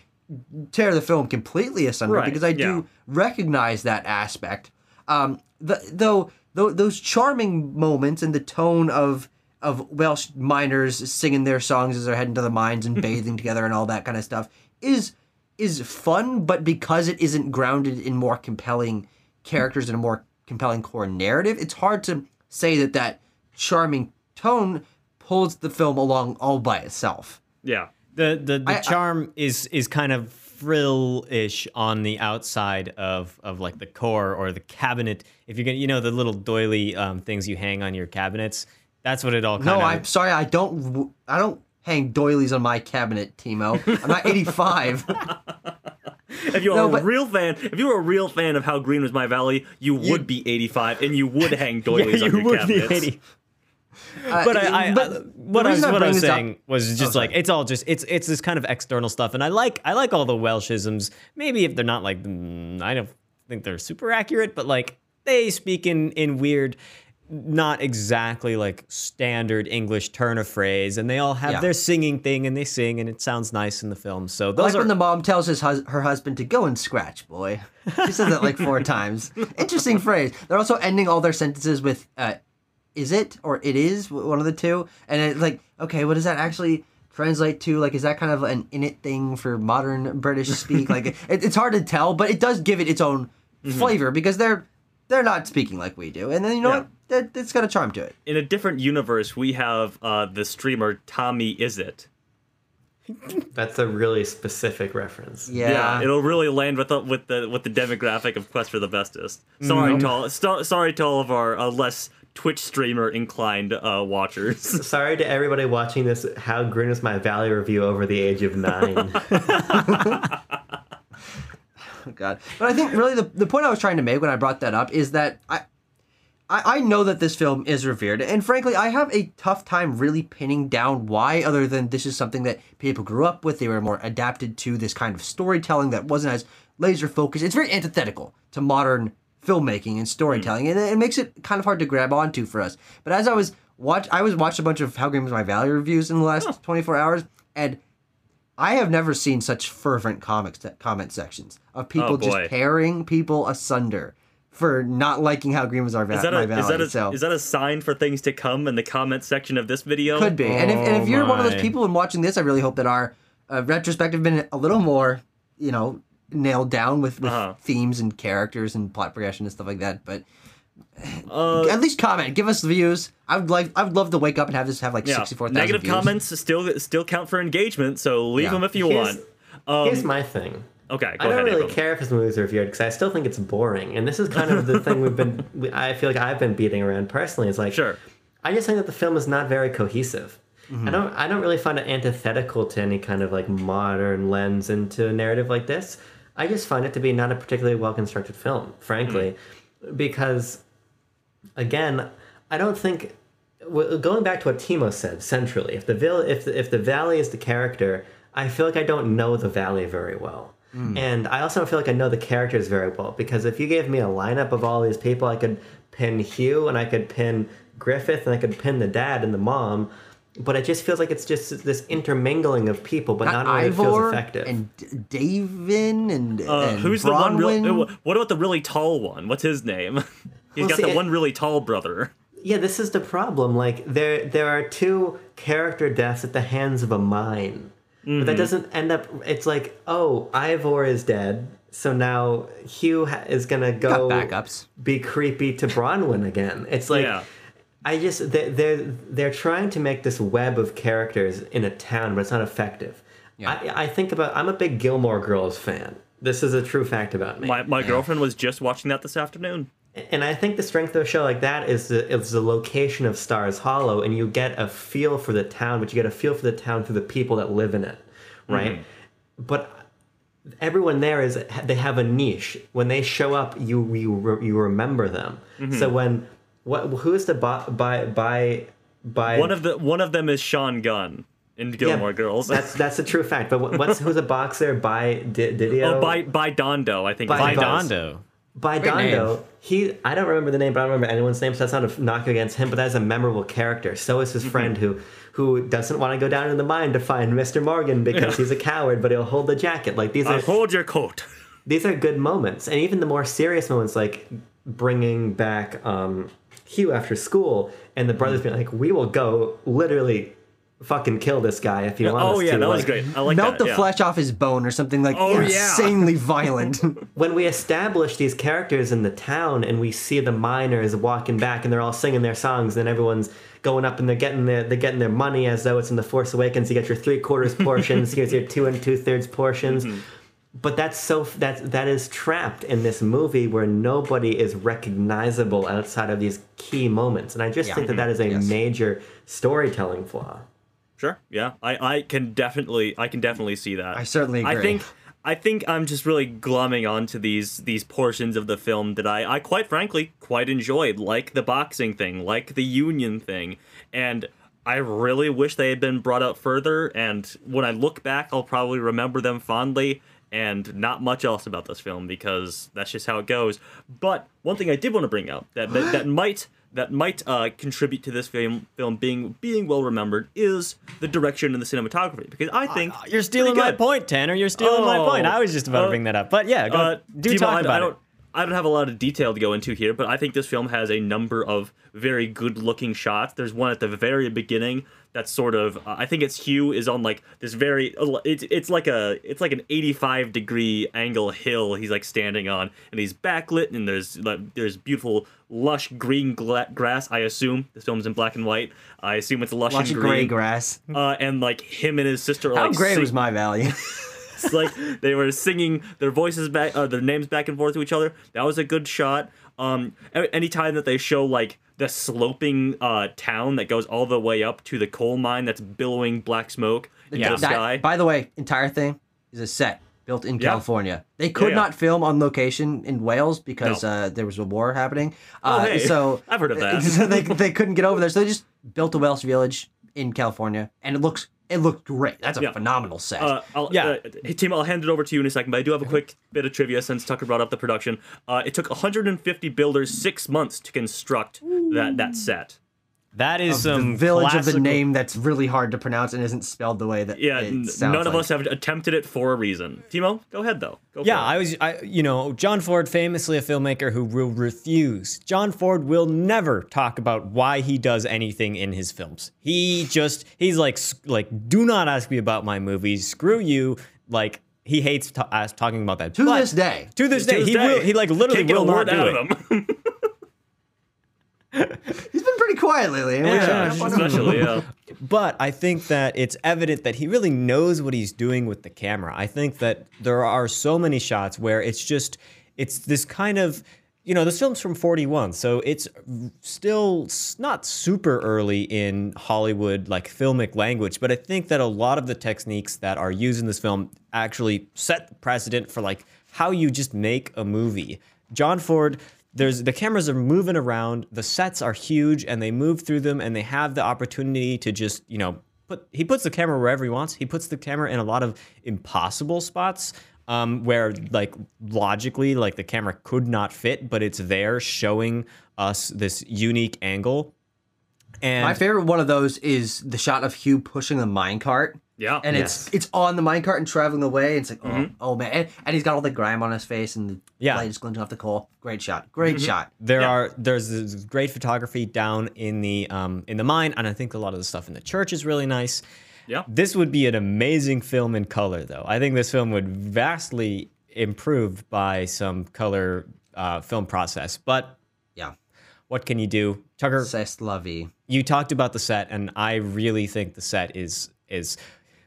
tear the film completely asunder Right, because I do yeah. recognize that aspect. Um, the, though, though those charming moments and the tone of of Welsh miners singing their songs as they're heading to the mines and [LAUGHS] bathing together and all that kind of stuff is is fun, but because it isn't grounded in more compelling characters and a more compelling core narrative, it's hard to say that that charming tone pulls the film along all by itself. Yeah. The the, the I- I- charm is is kind of frill-ish on the outside of of like the core or the cabinet. If you're gonna, you know, the little doily um, things you hang on your cabinets. That's what it all kind No, of. I'm sorry. I don't. I don't hang doilies on my cabinet, Timo. I'm not 85. [LAUGHS] If you're No, a but- real fan, if you were a real fan of How Green Was My Valley, you would be 85 and you would [LAUGHS] hang doilies on your cabinets. but I, I, but I- the what I was what I was this up- saying was just Oh, like it's all just it's it's this kind of external stuff, and I like I like all the Welshisms. Maybe if they're not like mm, I don't think they're super accurate, but like they speak in in weird not exactly like standard English turn of phrase, and they all have Yeah. their singing thing, and they sing, and it sounds nice in the film. So those like are when the mom tells his hus- her husband to go and scratch, boy. She says that like four [LAUGHS] times. Interesting phrase. They're also ending all their sentences with uh, "is it" or "it is," one of the two. And it's like, okay, what does that actually translate to? Like, is that kind of an in it thing for modern British speak? like, [LAUGHS] it, it's hard to tell, but it does give it its own flavor because they're they're not speaking like we do. And then you know Yeah. what? That, it's got a charm to it. In a different universe, we have uh, the streamer Tommy Is It. That's a really specific reference. Yeah. yeah, it'll really land with the with the with the demographic of Quest for the Bestest. Sorry to all, st- sorry to all of our uh, less Twitch streamer inclined uh, watchers. [LAUGHS] Sorry to everybody watching this. How green is my Valley review over the age of nine? [LAUGHS] [LAUGHS] Oh, [LAUGHS] God. But I think really the, the point I was trying to make when I brought that up is that I, I I know that this film is revered, and frankly, I have a tough time really pinning down why, other than this is something that people grew up with. They were more adapted to this kind of storytelling that wasn't as laser focused. It's very antithetical to modern filmmaking and storytelling, and it makes it kind of hard to grab onto for us. But as I was watch, I was watched a bunch of How Green Was My Valley reviews in the last 24 hours, and I have never seen such fervent comics comment sections of people Oh, just tearing people asunder for not liking how green was our va- Is that a valley. is that a, so is that a sign for things to come in the comment section of this video? could be. and if and if you're one of those my. people and watching this, I really hope that our uh, retrospective been a little more, you know, nailed down with, with Uh-huh. themes and characters and plot progression and stuff like that. But Uh, at least comment, give us the views. I would like I would love to wake up and have this have like yeah. sixty four thousand Negative views. comments still still count for engagement, so leave Yeah. them if you Here's- want. Um, Here's my thing. okay, go I don't ahead. really Abram. care if this movie's are reviewed because I still think it's boring. And this is kind of the thing we've been. [LAUGHS] we- I feel like I've been beating around personally. It's like Sure. I just think that the film is not very cohesive. Mm-hmm. I don't. I don't really find it antithetical to any kind of like modern lens into a narrative like this. I just find it to be not a particularly well constructed film, frankly, Mm. because again, I don't think. Going back to what Timo said centrally, if the vill- if the, if the valley is the character, I feel like I don't know the valley very well. And I also don't feel like I know the characters very well because if you gave me a lineup of all these people, I could pin Hugh and I could pin Griffith and I could pin the dad and the mom, but it just feels like it's just this intermingling of people, but not, Not only it feels effective. and D- Davin and, Uh, and who's the one? Bronwyn. Real, what about the really tall one? What's his name? [LAUGHS] He's Well, got see, the it- one really tall brother. yeah, this is the problem. Like there, there are two character deaths at the hands of a mine, but Mm-hmm. that doesn't end up. It's like, oh, Ivor is dead, so now Hugh ha- is gonna go backups. be creepy to Bronwyn again. It's like. Yeah. I just they- they're they're trying to make this web of characters in a town, but it's not effective. Yeah. I, I think about I'm a big Gilmore Girls fan. This is a true fact about me. My my girlfriend was just watching that this afternoon. And I think the strength of a show like that is the is the location of Stars Hollow, and you get a feel for the town, but you get a feel for the town through the people that live in it, right? Mm-hmm. But everyone there is they have a niche. When they show up, you you you remember them. Mm-hmm. So when what who is the by by by by One of the one of them is Sean Gunn in Gilmore Girls. That's that's a true fact. But what's who's a boxer by D- Didio? oh, by by Dondo, I think. By By. Dondo. By Great Dondo. name. He I don't remember the name, but I don't remember anyone's name. So that's not a knock against him, but that's a memorable character. So is his Mm-hmm. friend who who doesn't want to go down in the mine to find Mr. Morgan because he's a coward, but he'll hold the jacket. Like these Uh, are hold your coat. these are good moments, and even the more serious moments, like bringing back um, Hugh after school, and the brothers being like, "We will go literally." Fucking kill this guy if you want Oh us yeah, to. that was great. I like Melt that. the yeah. flesh off his bone or something like Oh, yeah. insanely violent. [LAUGHS] when we establish these characters in the town and we see the miners walking back and they're all singing their songs and everyone's going up and they're getting their they're getting their money as though it's in the Force Awakens. You get your three quarters [LAUGHS] portions, here's your two and two thirds portions. Mm-hmm. But that's so that that is trapped in this movie where nobody is recognizable outside of these key moments, and I just Yeah. think that that is a Yes. major storytelling flaw. Sure. Yeah. I, I can definitely I can definitely see that. I certainly agree. I think I think I'm just really glumming onto these these portions of the film that I, I quite frankly quite enjoyed, like the boxing thing, like the union thing. And I really wish they had been brought up further and when I look back I'll probably remember them fondly and not much else about this film because that's just how it goes. But one thing I did want to bring up that that, that might that might uh, contribute to this film film being being well remembered is the direction and the cinematography because I think Uh, You're stealing my good. point, Tanner. You're stealing my Oh, point. I was just about to uh, bring that up. But yeah, go, Uh, do talk I, about I it. don't. I don't have a lot of detail to go into here, but I think this film has a number of very good-looking shots. There's one at the very beginning that's sort of. Uh, I think its hue is on like this very. It's it's like a it's like an 85 degree angle hill he's like standing on, and he's backlit, and there's like there's beautiful lush green gla- grass. I assume this film's in black and white. I assume it's lush, Lots and green. gray grass. Uh, and like him and his sister are How like gray sing- was my valley? [LAUGHS] it's like they were singing their voices back, uh, their names back and forth to each other. That was a good shot. Um, anytime that they show like the sloping uh town that goes all the way up to the coal mine that's billowing black smoke into Yeah. the That- sky. by the way, entire thing is a set built in Yeah. California. They could yeah. not film on location in Wales because No. uh, there was a war happening. Oh, Uh, hey. So [LAUGHS] I've heard of that. [LAUGHS] so they they couldn't get over there, so they just built a Welsh village in California, and it looks it looked great. That's a Yeah. phenomenal set. Uh, I'll, Yeah. uh, hey, Tim, I'll hand it over to you in a second, but I do have a quick bit of trivia since Tucker brought up the production. Uh, it took 150 builders six months to construct that that set. That is the some village of the name that's really hard to pronounce and isn't spelled the way that Yeah, it n- sounds none of like. us have attempted it for a reason. Timo, go ahead though. Go Yeah, for. I was, I, you know, John Ford, famously a filmmaker who will refuse. John Ford will never talk about why he does anything in his films. He just, he's like, like, do not ask me about my movies. Screw you. Like, he hates ta- us talking about that. To But this day. To this To day, this he day, will, he like literally can't get will a not word do out it. [LAUGHS] of him. He's been pretty quiet lately. and we should Yeah, especially yeah. [LAUGHS] But I think that it's evident that he really knows what he's doing with the camera. I think that there are so many shots where it's just, it's this kind of, you know, this film's from 41, so it's still not super early in Hollywood, like filmic language, but I think that a lot of the techniques that are used in this film actually set the precedent for like how you just make a movie. John Ford there's the cameras are moving around the sets are huge and they move through them and they have the opportunity to just you know put he puts the camera wherever he wants he puts the camera in a lot of impossible spots um, where like logically like the camera could not fit but it's there showing us this unique angle and My favorite one of those is the shot of Hugh pushing the minecart. Yeah. And Yes. it's it's on the minecart and traveling away. It's like, oh, oh man. And, and he's got all the grime on his face and the Yeah. light is glinting off the coal. Great shot. Great shot. There Yeah. are there's this great photography down in the um, in the mine, and I think a lot of the stuff in the church is really nice. Yeah. This would be an amazing film in color, though. I think this film would vastly improve by some color uh, film process. But Yeah. what can you do, Tucker? C'est la vie. you talked about the set, and I really think the set is is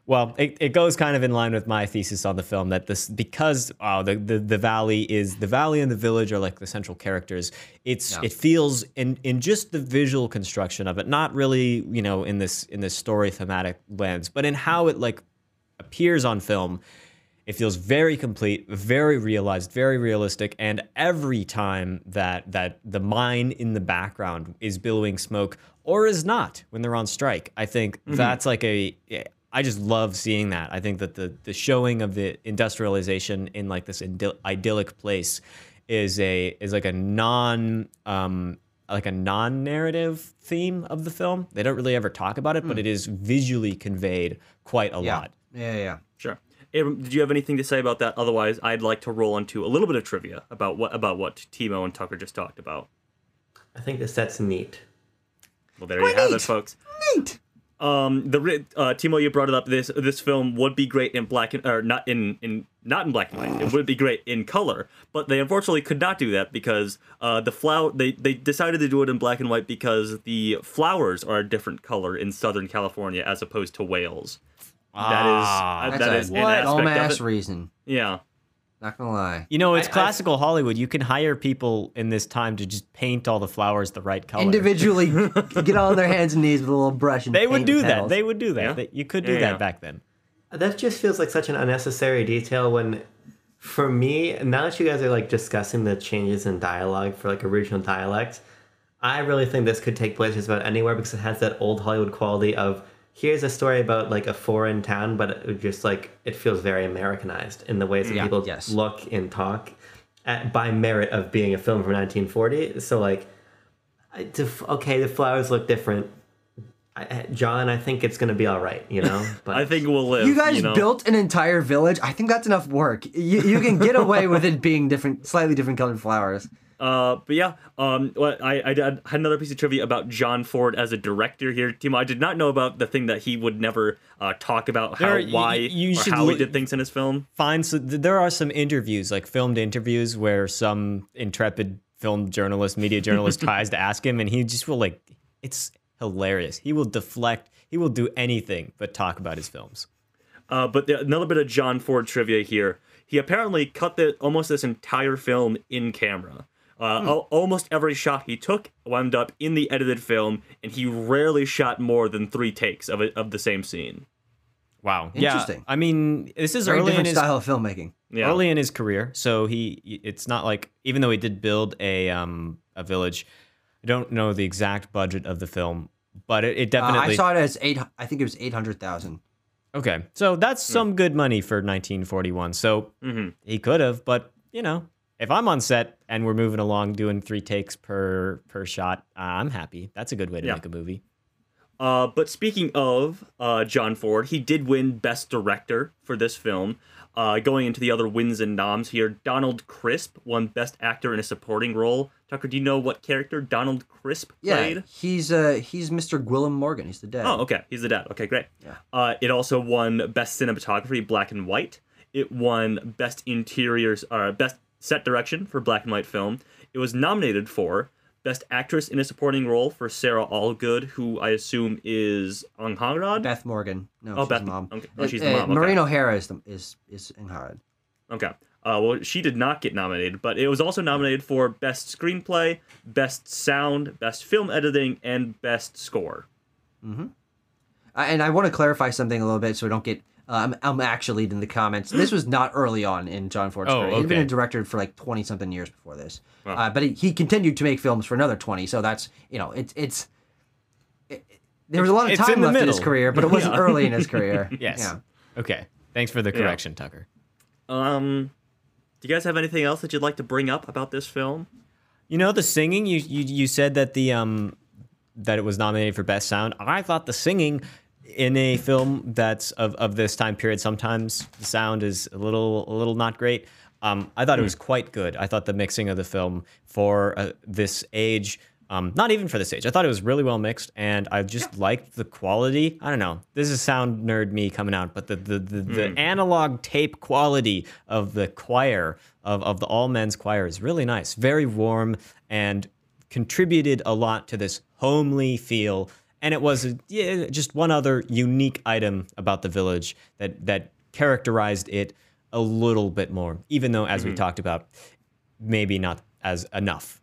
well, it, it goes kind of in line with my thesis on the film that this because oh, the, the the valley is the valley and the village are like the central characters. It's Yeah. it feels in in just the visual construction of it, not really you know in this in this story thematic lens, but in how it like appears on film. It feels very complete, very realized, very realistic, and every time that that the mine in the background is billowing smoke or is not when they're on strike, I think mm-hmm. that's like a I just love seeing that. I think that the the showing of the industrialization in like this idyll- idyllic place is a is like a non um like a non-narrative theme of the film. They don't really ever talk about it, but it is visually conveyed quite a Yeah. lot. Yeah, yeah, yeah. Sure. Abram, did you have anything to say about that? Otherwise, I'd like to roll into a little bit of trivia about what about what Timo and Tucker just talked about. I think the set's neat. Well, there you have it, folks. Neat. Um, the ri- uh, Timo, you brought it up. This this film would be great in black and or not in in not in black and white. It would be great in color, but they unfortunately could not do that because uh, the flower they they decided to do it in black and white because the flowers are a different color in Southern California as opposed to Wales. that is Ah. uh, That's that a is an what aspect dumb of ass it. reason. Yeah. Not gonna lie. You know, it's I- I- classical Hollywood. You can hire people in this time to just paint all the flowers the right color. Individually [LAUGHS] get all on their hands and knees with a little brush and They would do the that. They would do that. Yeah. They- you could do Yeah, that yeah. back then. That just feels like such an unnecessary detail when for me, now that you guys are like discussing the changes in dialogue for like original dialect, I really think this could take place just about anywhere because it has that old Hollywood quality of here's a story about like a foreign town, but it just like it feels very Americanized in the ways that Yeah, people yes. look and talk at, by merit of being a film from 1940. So like, I- to, okay, the flowers look different. I, I- John, I think it's gonna be all right, you know. [LAUGHS] But I think we'll live. You guys know? built an entire village. I think that's enough work. You, you can get away with it being different, slightly different colored flowers. Uh, but yeah, um, what I, I had another piece of trivia about John Ford as a director here, Timo. I did not know about the thing that he would never uh, talk about how, you- why, you or should how he did things in his film. Fine. So th- there are some interviews, like filmed interviews, where some intrepid film journalist, media journalist, [LAUGHS] tries to ask him, and he just will like. It's hilarious. He will deflect. He will do anything but talk about his films. Uh, but the, another bit of John Ford trivia here. He apparently cut the almost this entire film in camera. Uh, al- almost every shot he took wound up in the edited film, and he rarely shot more than three takes of it, of the same scene. Wow. Interesting. Yeah. I mean, this is Very early in different his style of filmmaking. Yeah. early in his career, so he it's not like even though he did build a um a village, I don't know the exact budget of the film, but it, it Uh, definitely I saw it as eight. I think it was eight hundred thousand. Okay, so that's some good money for 1941. So Mhm. he could have, but you know, if I'm on set and we're moving along doing three takes per per shot, uh, I'm happy. That's a good way to Yeah. make a movie. Uh, but speaking of uh, John Ford, he did win Best Director for this film. Uh, going into the other wins and noms here, Donald Crisp won Best Actor in a Supporting Role. Tucker, do you know what character Donald Crisp Yeah, played? he's uh he's Mr. Gwilym Morgan. He's the dad. Oh, okay. He's the dad. Okay, great. Yeah. Uh, it also won Best Cinematography, Black and White. It won Best Interiors, uh, Best Set Direction for Black and White Film. It was nominated for Best Actress in a Supporting Role for Sara Allgood, who I assume is Angharad. Beth Morgan. No, Oh, she's Beth- mom. okay. Oh, she's the Uh, mom, okay. Maureen O'Hara is the, is is Angharad. Okay. Uh, well, she did not get nominated, but it was also nominated for Best Screenplay, Best Sound, Best Film Editing, and Best Score. Uh, and I want to clarify something a little bit so we don't get. Uh, I'm, I'm actually in the comments. This was not early on in John Ford's Oh, career. He'd been a director for like 20 something years before this. Uh, but he, he continued to make films for another 20. So that's, you know, it's. it's it, it- there was a lot of It's in time the left in his career, but it wasn't [LAUGHS] Yeah. early in his career. [LAUGHS] Yes. Yeah. Okay. Thanks for the correction, Tucker. Um, do you guys have anything else that you'd like to bring up about this film? You know the singing. You you you said that the um that it was nominated for best sound. I thought the singing in a film that's of, of this time period sometimes the sound is a little a little not great. Um, I thought it was quite good. I thought the mixing of the film for uh, this age, um, not even for this age, I thought it was really well mixed, and I just liked the quality. I don't know. This is sound nerd me coming out, but the the, the, the analog tape quality of the choir of, of the all men's choir is really nice, very warm, and contributed a lot to this homely feel. And it was yeah, just one other unique item about the village that that characterized it a little bit more, even though, as we talked about, maybe not as enough.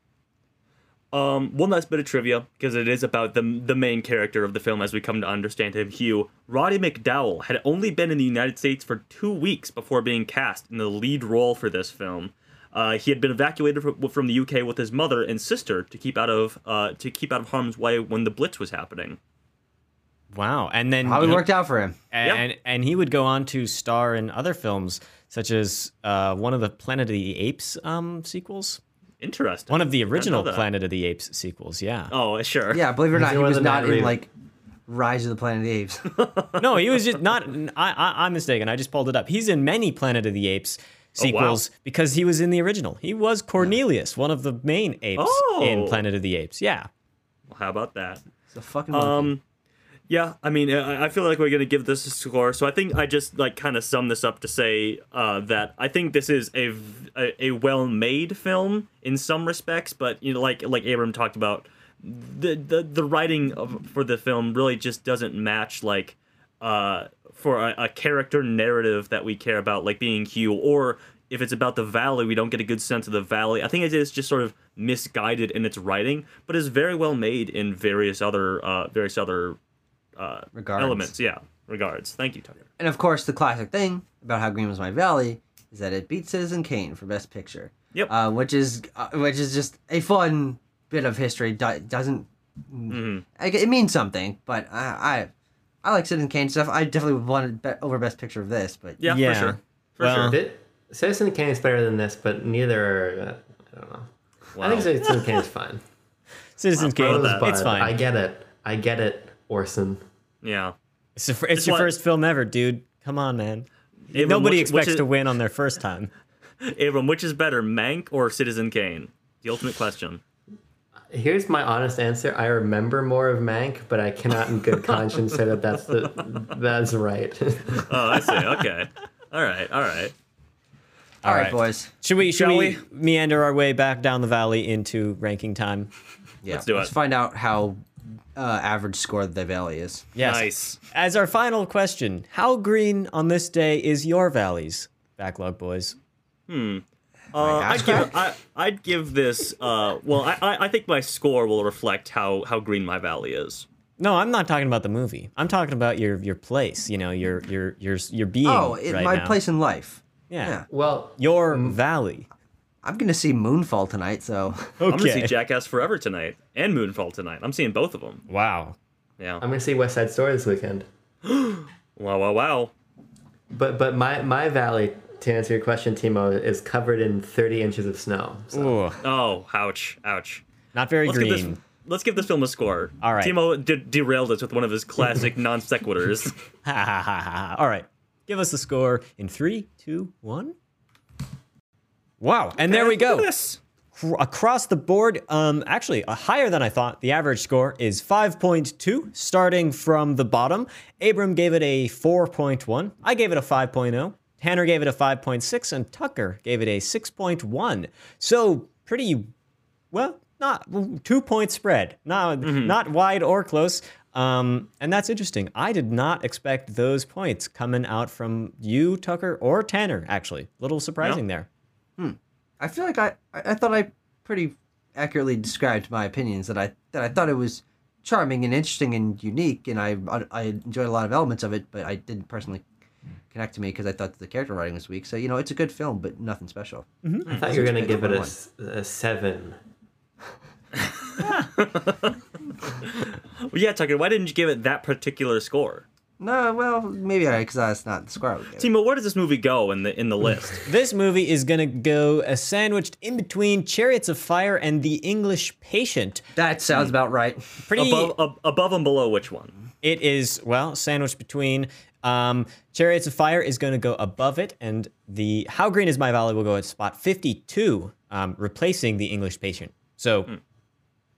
Um, one last bit of trivia because it is about the the main character of the film as we come to understand him, Hugh. Roddy McDowall had only been in the United States for two weeks before being cast in the lead role for this film. Uh, he had been evacuated from the UK with his mother and sister to keep out of uh, to keep out of harm's way when the Blitz was happening. Wow! And then Probably he- worked out for him. and, Yeah. and and he would go on to star in other films such as uh, one of the Planet of the Apes um, sequels, Interesting. one of the original. Planet of the Apes sequels. Yeah. Oh, sure. Yeah, believe it or not, he was not in Reeves- like Rise of the Planet of the Apes. [LAUGHS] no, he was just not. I, I I'm mistaken. I just pulled it up. He's in many Planet of the Apes Oh, wow. sequels because he was in the original. He was Cornelius, one of the main apes in Oh. Planet of the Apes. Yeah. Well, how about that? It's a fucking monkey. Um, yeah, I mean, I I feel like we're gonna give this a score, so I think I just like kind of sum this up to say uh, that I think this is a a well-made film in some respects, but you know, like like Abram talked about, the the the writing of, for the film really just doesn't match like uh for a, a character narrative that we care about, like being Hugh, or if it's about the valley, we don't get a good sense of the valley. I think it is just sort of misguided in its writing, but is very well made in various other uh, various other uh, elements. Yeah, regards. Thank you, Tucker. And of course, the classic thing about How Green Was My Valley is that it beat Citizen Kane for Best Picture. Yep. Uh, which is uh, which is just a fun bit of history. Do- doesn't Mm-hmm. I- it means something, but I, I I like Citizen Kane stuff. I definitely would want it be- over Best Picture of this, but Yeah, Yeah. for sure. For Well- sure. Did, Citizen Kane is better than this, but neither. Are, uh, I don't know. I think Citizen Kane is fine. [LAUGHS] Citizen Kane, that. it's But I get it. I get it, Orson. Yeah. It's, the fir- it's It's your what- first film ever, dude. Come on, man. Abram, Nobody which- expects which is, to win on their first time. [LAUGHS] Abram, which is better, Mank or Citizen Kane? The ultimate question. Here's my honest answer. I remember more of Mank, but I cannot, in good conscience, say that that's the that's right. [LAUGHS] Oh, I see. Okay. all right. All right. all right, right. boys. Should we should Shall we, meander our way back down the valley into ranking time? Yeah, Let's do it. Let's find out how uh, average score the valley is. Yes. Nice. As our final question, how green on this day is your valleys, backlog boys? Uh, I'd give? I, I'd give this. Uh, well, I, I I think my score will reflect how how green my valley is. No, I'm not talking about the movie. I'm talking about your your place. You know, your your your your being. Oh, it, right my now. place in life. Yeah. Yeah. well, Your valley. I'm gonna see Moonfall tonight, so I'm gonna see Jackass Forever tonight and Moonfall tonight. I'm seeing both of them. Wow. Yeah. I'm gonna see West Side Story this weekend. [GASPS] Wow! Wow! Wow! But but my my valley, to answer your question, Timo, is covered in 30 inches of snow. So Ooh, Oh, ouch! Ouch! not very Let's green. give this. Let's give this film a score. All right. Timo de- derailed us with one of his classic [LAUGHS] non sequiturs. Ha ha ha ha. ha. All right. Give us a score in three, two, one. Wow. And there we go. This. Across the board, um, actually, uh, higher than I thought. The average score is 5.2, starting from the bottom. Abram gave it a 4.1. I gave it a 5.0. Tanner gave it a 5.6, and Tucker gave it a 6.1. So pretty well, not two point spread, not not wide or close. Um, and that's interesting. I did not expect those points coming out from you, Tucker, or Tanner. Actually, little surprising there. Hmm. I feel like I, I I thought I pretty accurately described my opinions that I that I thought it was charming and interesting and unique, and I I enjoyed a lot of elements of it, but I didn't personally connect to me because I thought the character writing was weak. So you know, it's a good film, but nothing special. I thought you were gonna give it a, point seven. Well, [LAUGHS] yeah, Tucker. Why didn't you give it that particular score? No, well, maybe I because that's not the score I would give. it. Timo, where does this movie go in the in the list? [LAUGHS] This movie is gonna go uh, sandwiched in between Chariots of Fire and The English Patient. That sounds about right. Pretty. above ab- above and below which one? It is well sandwiched between. Um, Chariots of Fire is going to go above it, and the How Green Is My Valley will go at spot 52, um, replacing the English Patient. So,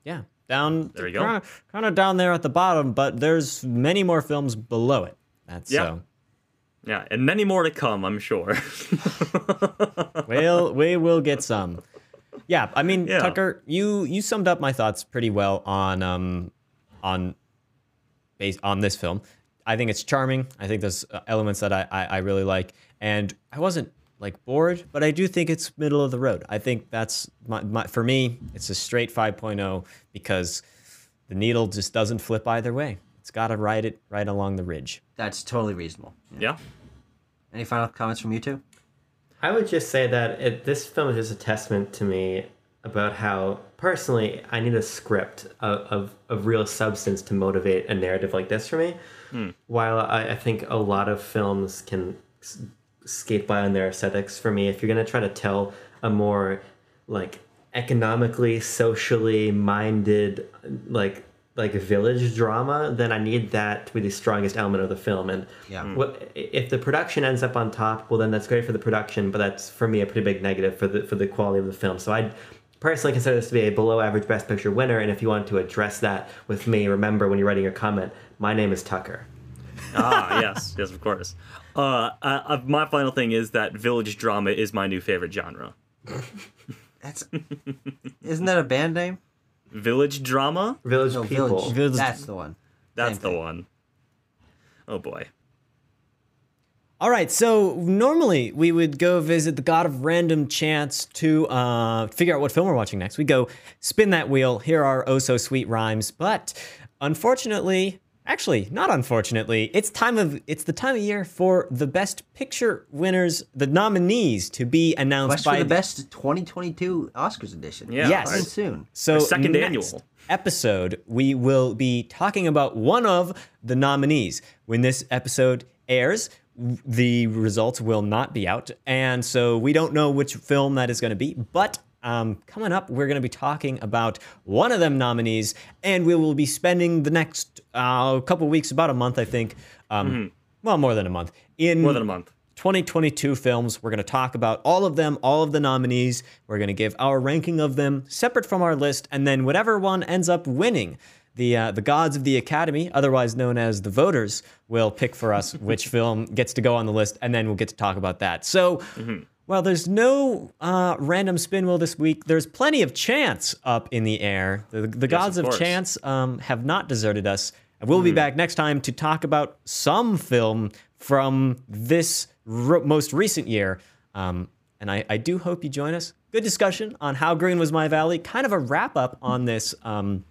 yeah, down Hmm. There you go. kind of down there at the bottom, but there's many more films below it. That's Yeah. so. Yeah, and many more to come, I'm sure. [LAUGHS] Well, we will get some. Yeah, I mean, Yeah. Tucker, you you summed up my thoughts pretty well on um on based on this film. I think it's charming. I think there's uh, elements that I, I I really like, and I wasn't like bored, but I do think it's middle of the road. I think that's my, my for me. It's a straight 5.0 because the needle just doesn't flip either way. It's got to ride it right along the ridge. That's totally reasonable. yeah. Any final comments from you two? I would just say that it, this film is just a testament to me about how personally I need a script of, of, of real substance to motivate a narrative like this for me. While I, I think a lot of films can s- skate by on their aesthetics, for me, if you're going to try to tell a more like economically, socially minded, like like village drama, then I need that to be the strongest element of the film. And Yeah. what if the production ends up on top? Well, then that's great for the production, but that's for me a pretty big negative for the for the quality of the film. So I personally consider this to be a below average Best Picture winner. And if you want to address that with me, remember when you're writing your comment, my name is Tucker. ah, yes, yes, of course. Uh, uh, uh, my final thing is that village drama is my new favorite genre. That's isn't that a band name? Village drama? Village No, people. Village. Village- That's the one. That's Same the thing. one. Oh boy. All right, so normally we would go visit the God of Random Chance to uh, figure out what film we're watching next. We go spin that wheel, hear our oh so sweet rhymes, but unfortunately, actually not unfortunately, it's time of it's the time of year for the Best Picture winners, the nominees to be announced Quest by for the best 2022 Oscars edition. Yeah. Yes. Coming soon. So Our second next- annual. episode, we will be talking about one of the nominees. When this episode airs, the results will not be out. And so we don't know which film that is going to be. But um, coming up, we're going to be talking about one of them nominees. And we will be spending the next uh, couple weeks, about a month, I think. Um, Well, more than a month. In More than a month. 2022 films. We're going to talk about all of them, all of the nominees. We're going to give our ranking of them separate from our list, and then whatever one ends up winning, the uh, the gods of the Academy, otherwise known as the voters, will pick for us which [LAUGHS] film gets to go on the list, and then we'll get to talk about that. So. Well, there's no uh, random spin wheel this week. There's plenty of chance up in the air. The, the gods of of, chance um, have not deserted us. And we'll be back next time to talk about some film from this r- most recent year. Um, and I, I do hope you join us. Good discussion on How Green Was My Valley. Kind of a wrap up on this um,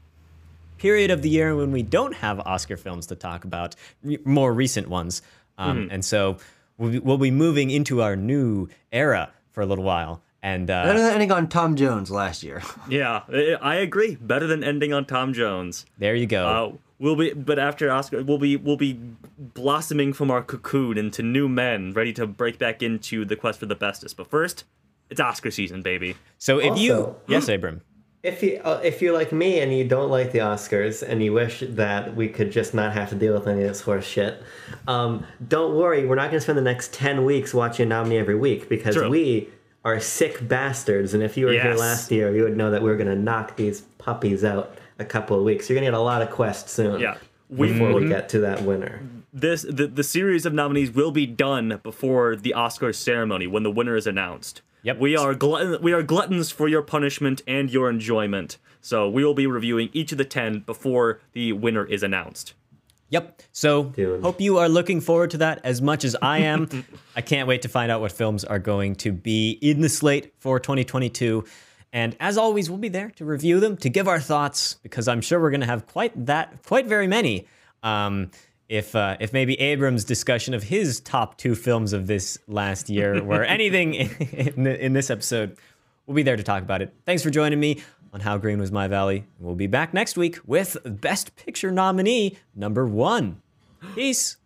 period of the year when we don't have Oscar films to talk about, re- more recent ones. Um, And so we'll be, we'll be moving into our new era for a little while. And Better uh, than ending on Tom Jones last year. [LAUGHS] Yeah, I I agree. Better than ending on Tom Jones. there you go. Uh, we'll be, but after Oscar, we'll be we'll be blossoming from our cocoon into new men, ready to break back into the quest for the bestest. But first, it's Oscar season, baby. so if you. Yes, Abram. If you uh, if you're like me and you don't like the Oscars and you wish that we could just not have to deal with any of this horse shit, um, don't worry. We're not going to spend the next ten weeks watching a nominee every week because True. we are sick bastards. And if you were here last year, you would know that we are going to knock these puppies out a couple of weeks. You're going to get a lot of quests soon. Yeah. We- before we get to that winner. This the, the series of nominees will be done before the Oscars ceremony when the winner is announced. Yep. We are glutton, we are gluttons for your punishment and your enjoyment. So we will be reviewing each of the ten before the winner is announced. Yep. So Dune. hope you are looking forward to that as much as I am. [LAUGHS] I can't wait to find out what films are going to be in the slate for 2022. And as always, we'll be there to review them, to give our thoughts, because I'm sure we're going to have quite that, quite very many. Um, if uh, if maybe Abram's discussion of his top two films of this last year [LAUGHS] were anything in, in this episode, we'll be there to talk about it. Thanks for joining me on How Green Was My Valley. We'll be back next week with Best Picture nominee number one. Peace.